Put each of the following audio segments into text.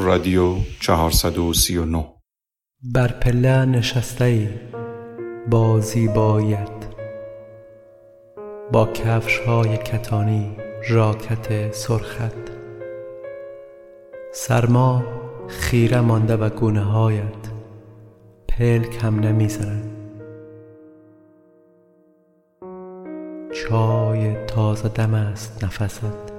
رادیو 439 بر پله نشسته ای با زیباییت با کفش های کتانی راکت سرخت سرما خیره مانده و گونه هایت پلک هم نمی‌زنند چای تازه دم است نفست.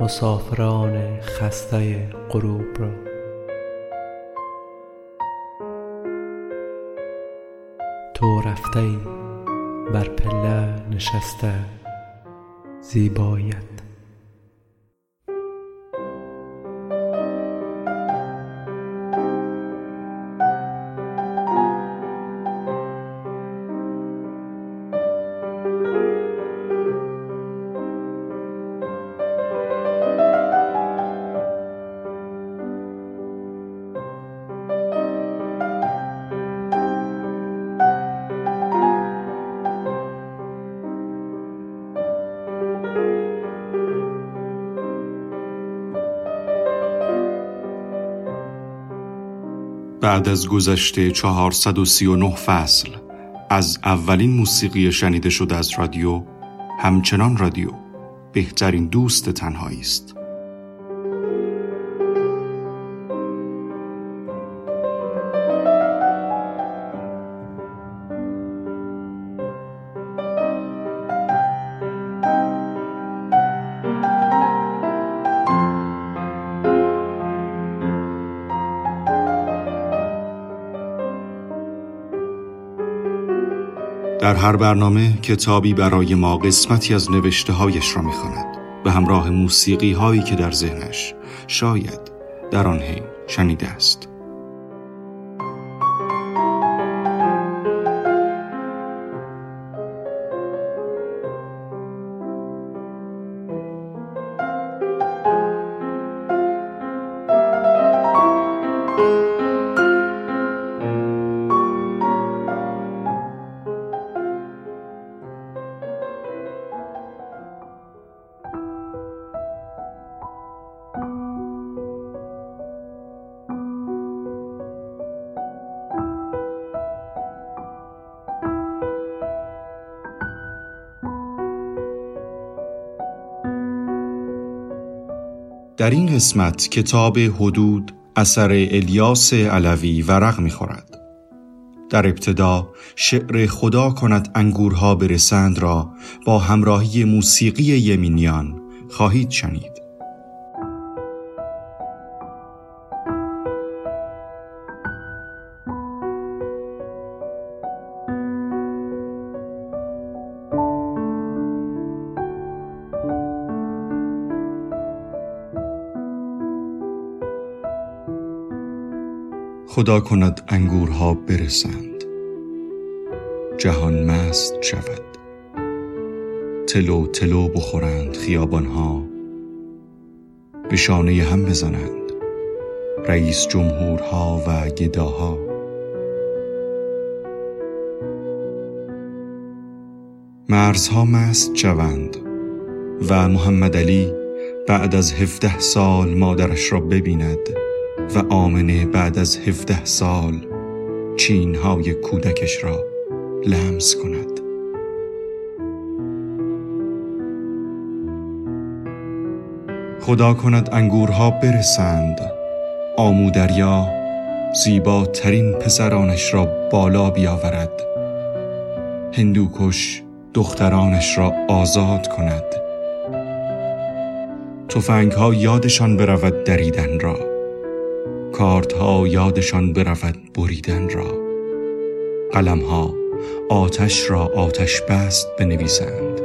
مسافران خسته غروب را. تو رفته بر پله نشسته زیبایت. بعد از گذشته 439 فصل از اولین موسیقی شنیده شده از رادیو همچنان رادیو بهترین دوست تنهایی است. در هر برنامه کتابی برای ما قسمتی از نوشته هایش را می‌خواند به همراه موسیقی هایی که در ذهنش شاید در آن حین شنیده است. در این قسمت کتاب حدود اثر الیاس علوی ورق می‌خورد. در ابتدا شعر خدا کند انگورها برسند را با همراهی موسیقی یمینیان خواهید شنید. خدا کند انگورها برسند. جهان مست شود. تلو تلو بخورند خیابانها. به شانه هم بزنند رئیس جمهورها و گداها. مرزها مست شوند و محمد علی بعد از هفده سال مادرش را ببیند. و آمنه بعد از هفده سال چینهای کودکش را لمس کند. خدا کند انگورها برسند. آمودریا زیباترین پسرانش را بالا بیاورد. هندوکش دخترانش را آزاد کند. تفنگ ها یادشان برود دریدن را. کارت ها یادشان برود بریدن را. قلم ها آتش را آتش بست بنویسند.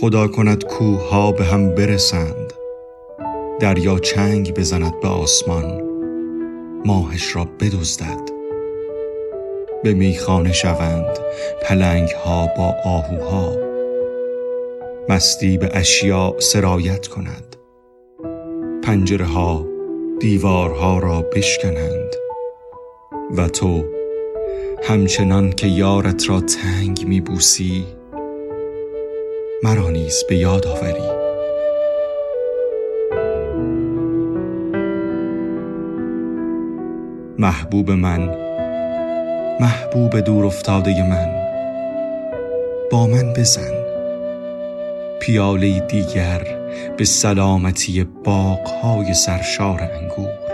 خدا کند کوه ها به هم برسند. دریا چنگ بزند به آسمان. ماهش را بدزدد. به میخانه شوند پلنگ ها با آهوها. مستی به اشیاء سرایت کند. پنجره ها دیوارها را بشکنند. و تو همچنان که یارت را تنگ میبوسی مرا نیز به یاد آوری. محبوب من محبوب دور افتاده من. با من بزن. پیاله دیگر به سلامتی باغهای سرشار انگور.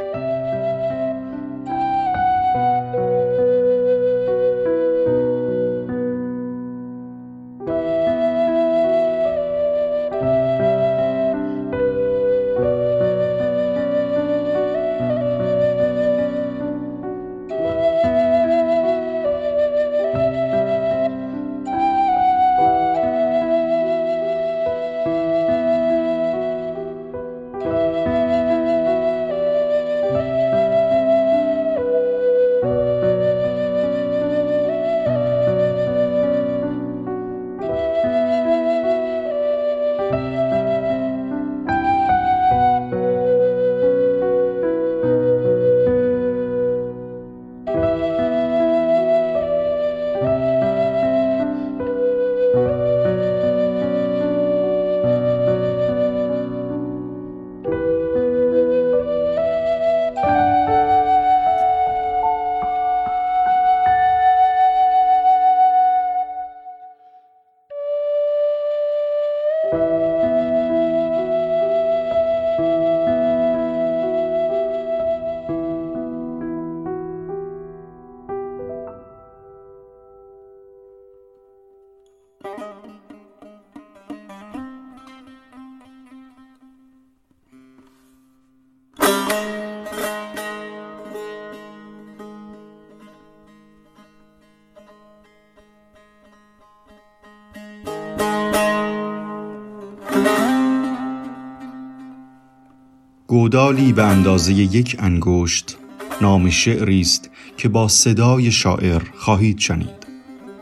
گودالی به اندازه یک انگشت نام شعری است که با صدای شاعر خواهید شنید.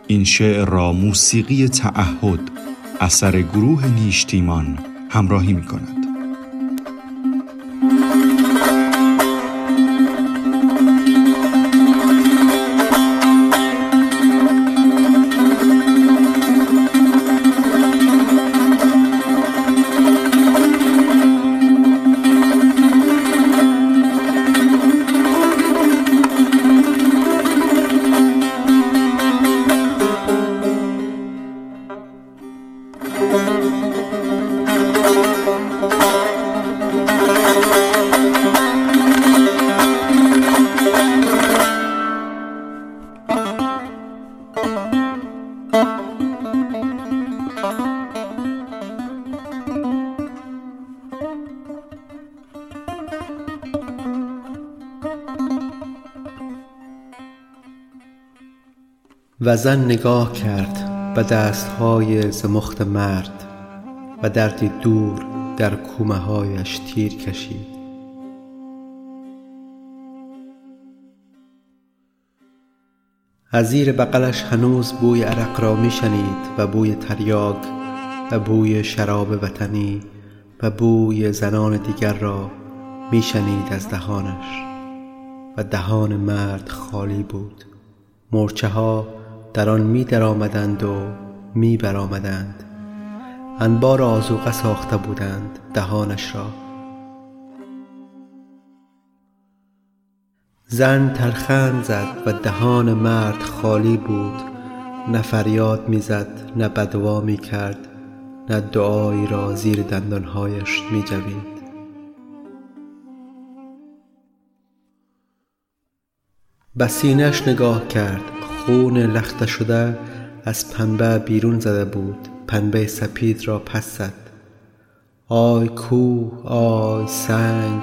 این شعر را موسیقی تعهد اثر گروه نیشتیمان همراهی می کند و زن نگاه کرد به دستهای زمخت مرد و دردی دور در کومه هایش تیر کشید. از زیر بغلش هنوز بوی عرق را می شنید و بوی تریاک و بوی شراب وطنی و بوی زنان دیگر را می شنید از دهانش. و دهان مرد خالی بود. مرچه ها در آن می درآمدند و می برآمدند. انبار آذوقه ساخته بودند دهانش را. زن ترخند زد و دهان مرد خالی بود. نه فریاد می‌زد نه بدوا می کرد. نه دعایی را زیر دندانهایش می جوید. به سینهش نگاه کرد. خون لخته شده از پنبه بیرون زده بود پنبه سپید را پس زد. آی کوه آی سنگ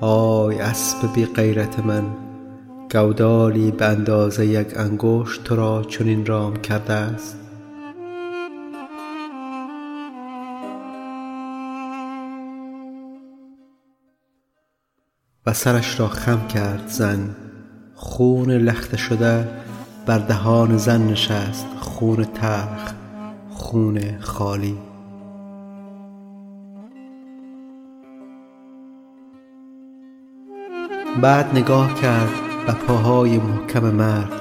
آی اسب بی غیرت من گودالی به اندازه یک انگشت تو را چنین رام کرده است. و سرش را خم کرد زن. خون لخته شده بر دهان زن نشست خون تلخ خون خالی. بعد نگاه کرد به پاهای محکم مرد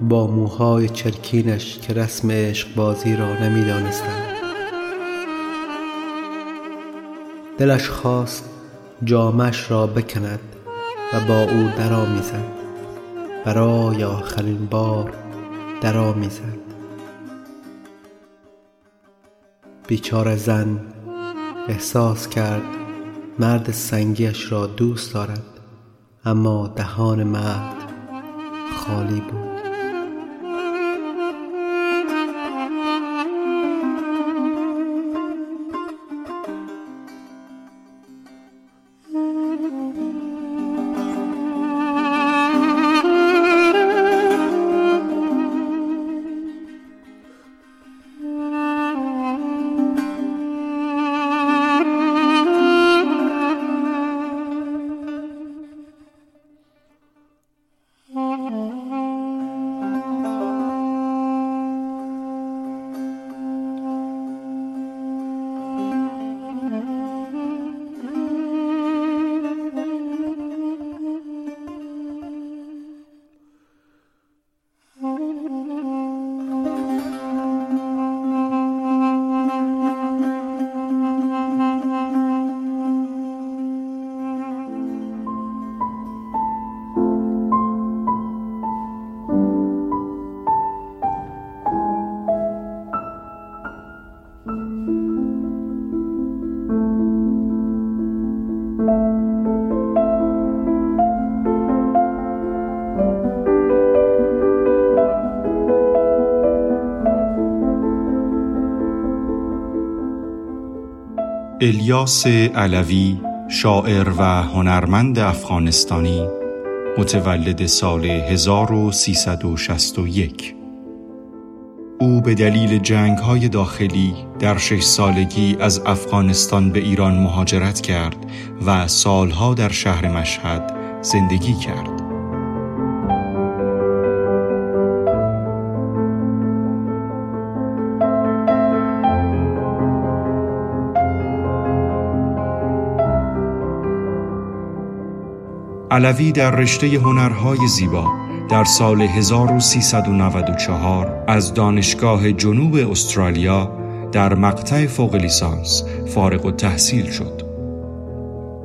با موهای چرکینش که رسم عشق بازی را نمی‌دانستند. دلش خواست جامش را بکند و با او درآمیزد. برای آخرین بار درآمیزد بیچاره زن احساس کرد مرد سنگیش را دوست دارد اما دهان مرد خالی بود. الیاس علوی شاعر و هنرمند افغانستانی متولد سال 1361 او به دلیل جنگ های داخلی در شش سالگی از افغانستان به ایران مهاجرت کرد و سالها در شهر مشهد زندگی کرد. علوی در رشته هنرهای زیبا در سال 1394 از دانشگاه جنوب استرالیا در مقطع فوق لیسانس فارغ و تحصیل شد.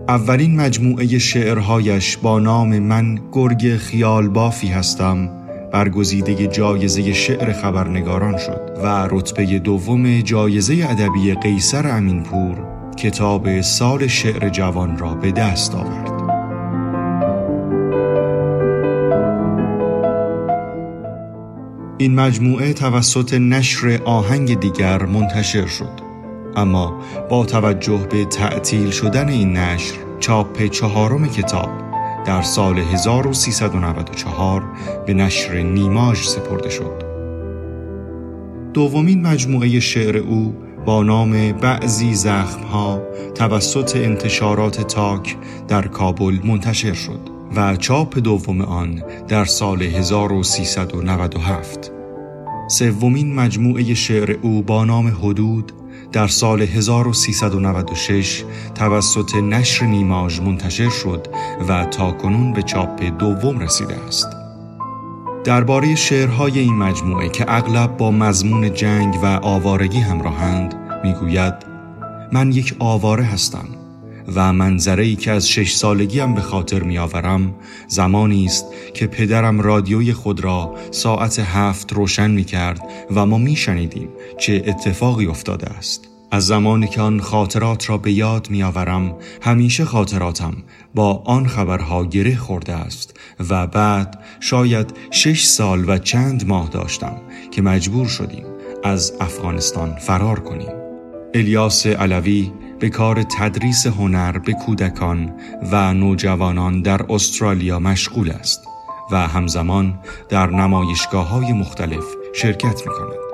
اولین مجموعه شعرهایش با نام من گرگ خیال بافی هستم برگزیده جایزه شعر خبرنگاران شد و رتبه دوم جایزه ادبی قیصر امینپور کتاب سال شعر جوان را به دست آورد. این مجموعه توسط نشر آهنگ دیگر منتشر شد. اما با توجه به تعطیل شدن این نشر چاپ چهارم کتاب در سال 1394 به نشر نیماژ سپرده شد. دومین مجموعه شعر او با نام بعضی زخمها توسط انتشارات تاک در کابل منتشر شد. و چاپ دوم آن در سال 1397 سومین مجموعه شعر او با نام حدود در سال 1396 توسط نشر نیماژ منتشر شد و تا کنون به چاپ دوم رسیده است. درباره شعرهای این مجموعه که اغلب با مضمون جنگ و آوارگی همراهند می‌گوید من یک آواره هستم و منظره ای که از شش سالگیم به خاطر میآورم زمانی است که پدرم رادیوی خود را ساعت هفت روشن می کرد و ما می شنیدیم چه اتفاقی افتاده است. از زمانی که آن خاطرات را به یاد می آورم همیشه خاطراتم با آن خبرها گره خورده است و بعد شاید شش سال و چند ماه داشتم که مجبور شدیم از افغانستان فرار کنیم. الیاس علوی به کار تدریس هنر به کودکان و نوجوانان در استرالیا مشغول است و همزمان در نمایشگاه های مختلف شرکت می کند.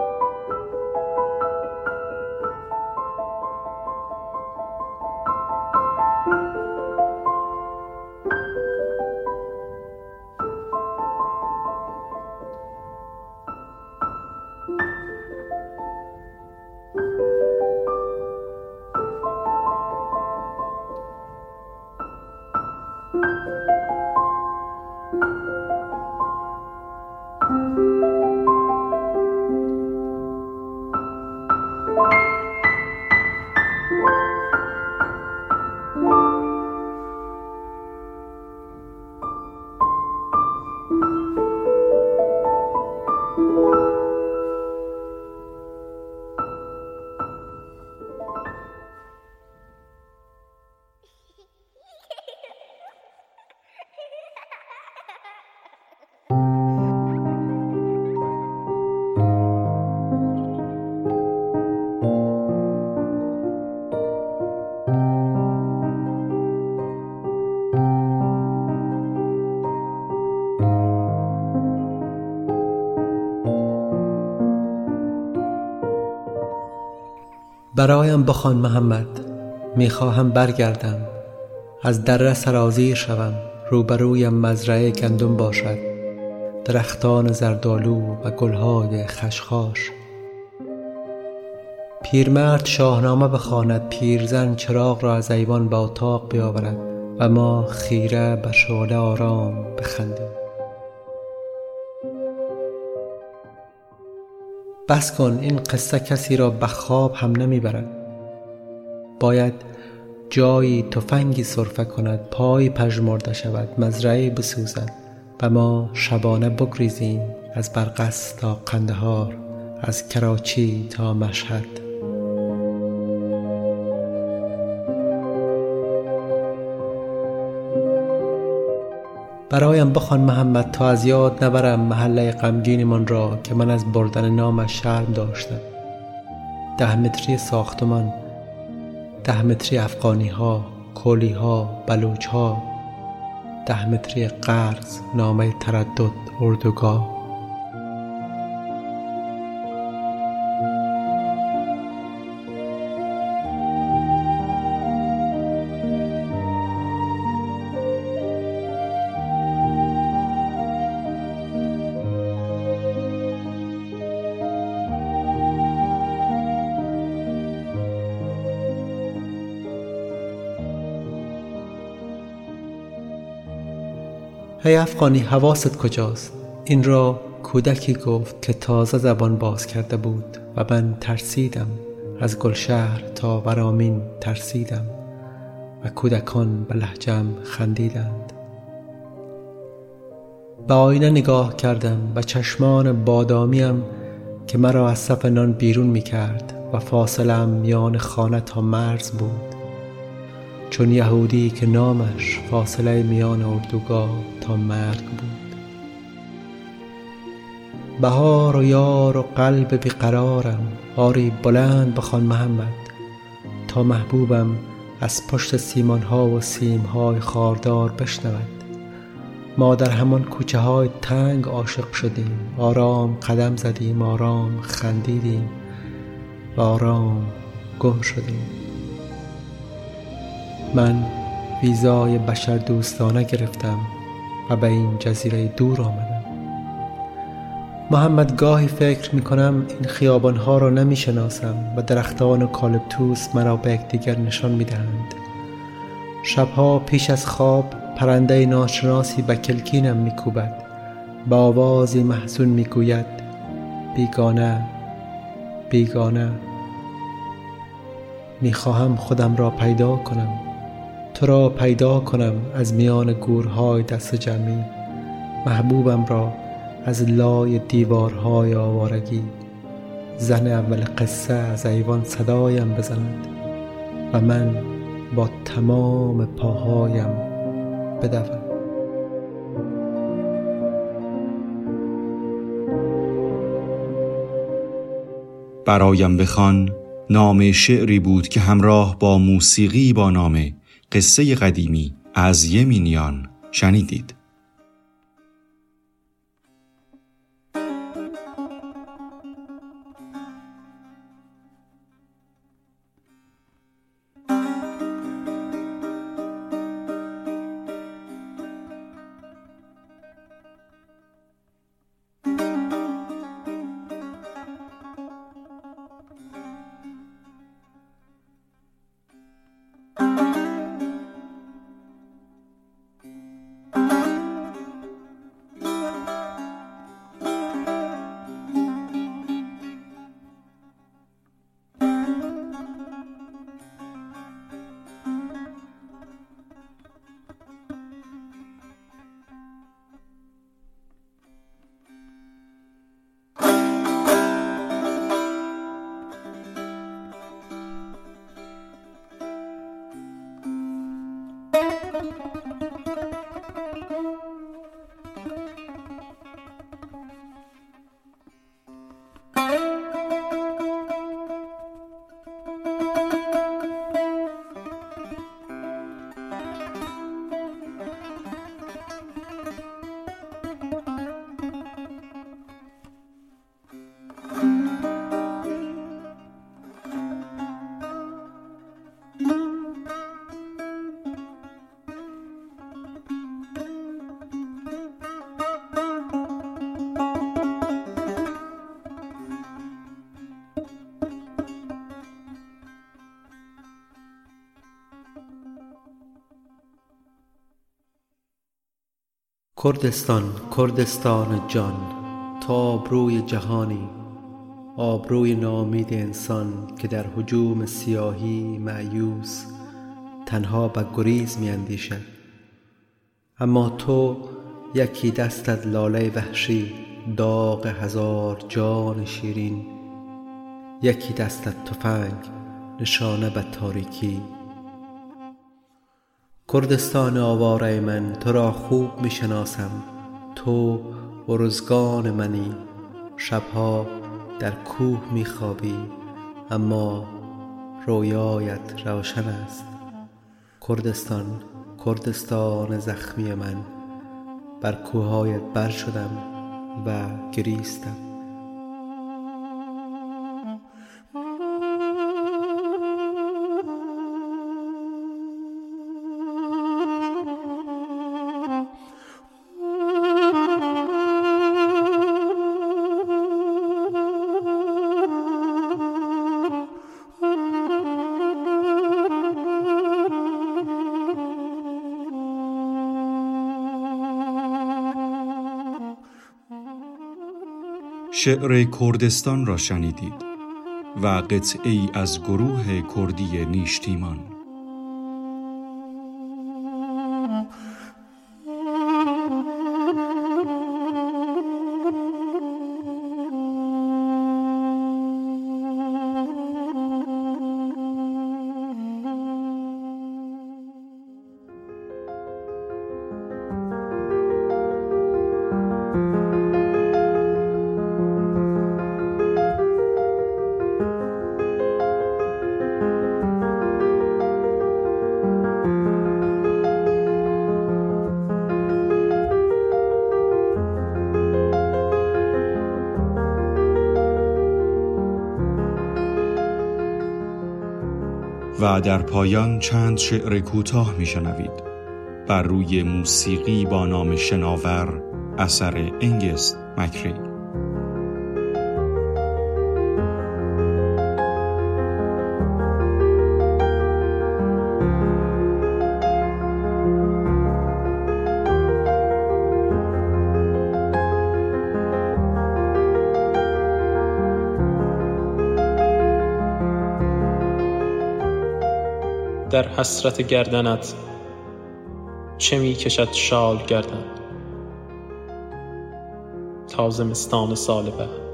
برایم بخوان محمد. می‌خواهم برگردم. از دره سرازیر شوم. روبرویم مزرعه گندم باشد. درختان زردالو و گلهای خشخاش. پیرمرد شاهنامه بخواند پیرزن چراغ را از ایوان به اتاق بیاورد و ما خیره بر شعله آرام بخندیم. بس کن این قصه کسی را به خواب هم نمی‌برد. باید جایی تفنگی سرفه کند پای پژمرده شود مزرعه بسوزد و ما شبانه بگریزیم از برقص تا قندهار از کراچی تا مشهد. برایم بخوان محمد تا از یاد نبرم محله غمگینمان را که من از بردن نامش شرم داشتم. ده متری ساختمان ده متری افغانی ها کولی ها بلوچ ها ده متری قرض نامه تردد اردوگاه. هی افغانی حواست کجاست این را کودکی گفت که تازه زبان باز کرده بود و من ترسیدم از گلشهر تا ورامین ترسیدم و کودکان به لحجم خندیدند به آینه نگاه کردم و چشمان بادامیم که مرا از صف نان بیرون می کرد و فاصله میان خانه تا مرز بود چون یهودی که نامش فاصله میان اردوگاه تا مرگ بود. بهار و یار و قلب بیقرارم آری بلند بخوان محمد. تا محبوبم از پشت سیمان ها و سیم های خاردار بشنود. ما در همان کوچه های تنگ عاشق شدیم. آرام قدم زدیم آرام خندیدیم و آرام گم شدیم. من ویزای بشر دوستانه گرفتم و به این جزیره دور آمدم. محمد گاهی فکر می کنم این خیابان ها را نمی شناسم و درختان و کالپتوس مرا به یکدیگر نشان می دهند شبها پیش از خواب پرنده ناشناسی به کلکینم می کوبد با آوازی محزون می گوید بیگانه بیگانه می خواهم خودم را پیدا کنم. تو را پیدا کنم از میان گورهای دست جمعی. محبوبم را از لای دیوارهای آوارگی. زن اول قصه از ایوان صدایم بزند و من با تمام پاهایم بدوم. برایم بخوان نام شعری بود که همراه با موسیقی با نامه قصه قدیمی از یمینیان شنیدید. کردستان کردستان جان تو آبروی جهانی آبروی نامید انسان که در هجوم سیاهی مأیوس تنها به گریز می اندیشد اما تو یکی دستت لاله وحشی داغ هزار جان شیرین یکی دستت تفنگ نشانه به تاریکی. کردستان آواره من تو را خوب می شناسم تو ارزگان منی. شبها در کوه می خوابی اما رویایت روشن است. کردستان کردستان زخمی من. بر کوههایت بر شدم و گریستم. شعر کردستان را شنیدید و قطعی ای از گروه کردی نیشتیمان. و در پایان چند شعر کوتاه میشنوید بر روی موسیقی با نام شناور اثر انگست مکری. در حسرت گردنت چه می کشد شال گردن؟ تا زمستان سال بعد.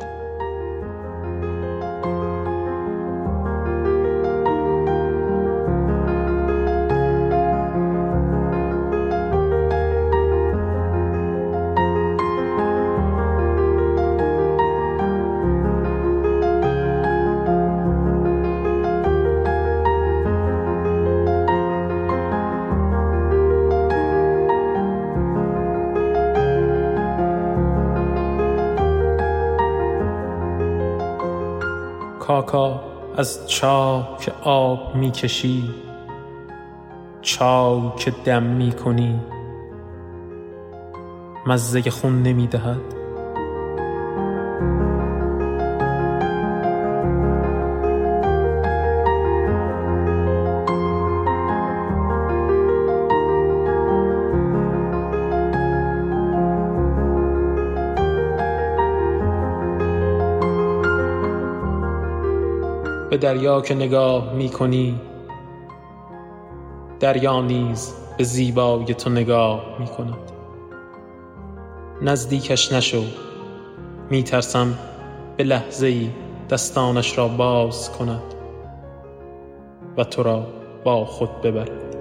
از چاک آب می کشی چاک دم می کنی مزه خون نمی دهد به دریا که نگاه می کنی دریا نیز به زیبایی تو نگاه می کند نزدیکش نشو. می ترسم به لحظه ای دستانش را باز کند و تو را با خود ببرد